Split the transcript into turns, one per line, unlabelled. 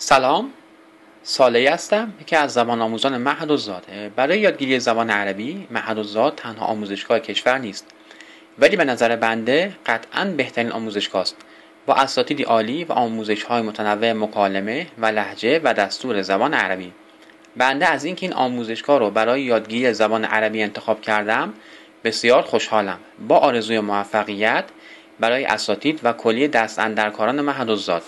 سلام. ساله هستم یکی از زبان آموزان مهد زاده برای یادگیری زبان عربی مهد زاد تنها آموزشگاه کشور نیست. ولی به نظر بنده قطعا بهترین آموزشگاه است با اساتیدی عالی و آموزش های متنوع مکالمه و لحجه و دستور زبان عربی. بنده از اینکه این آموزشگاه رو برای یادگیری زبان عربی انتخاب کردم بسیار خوشحالم. با آرزوی موفقیت برای اساتید و کلیه دست اندرکاران مهد زاد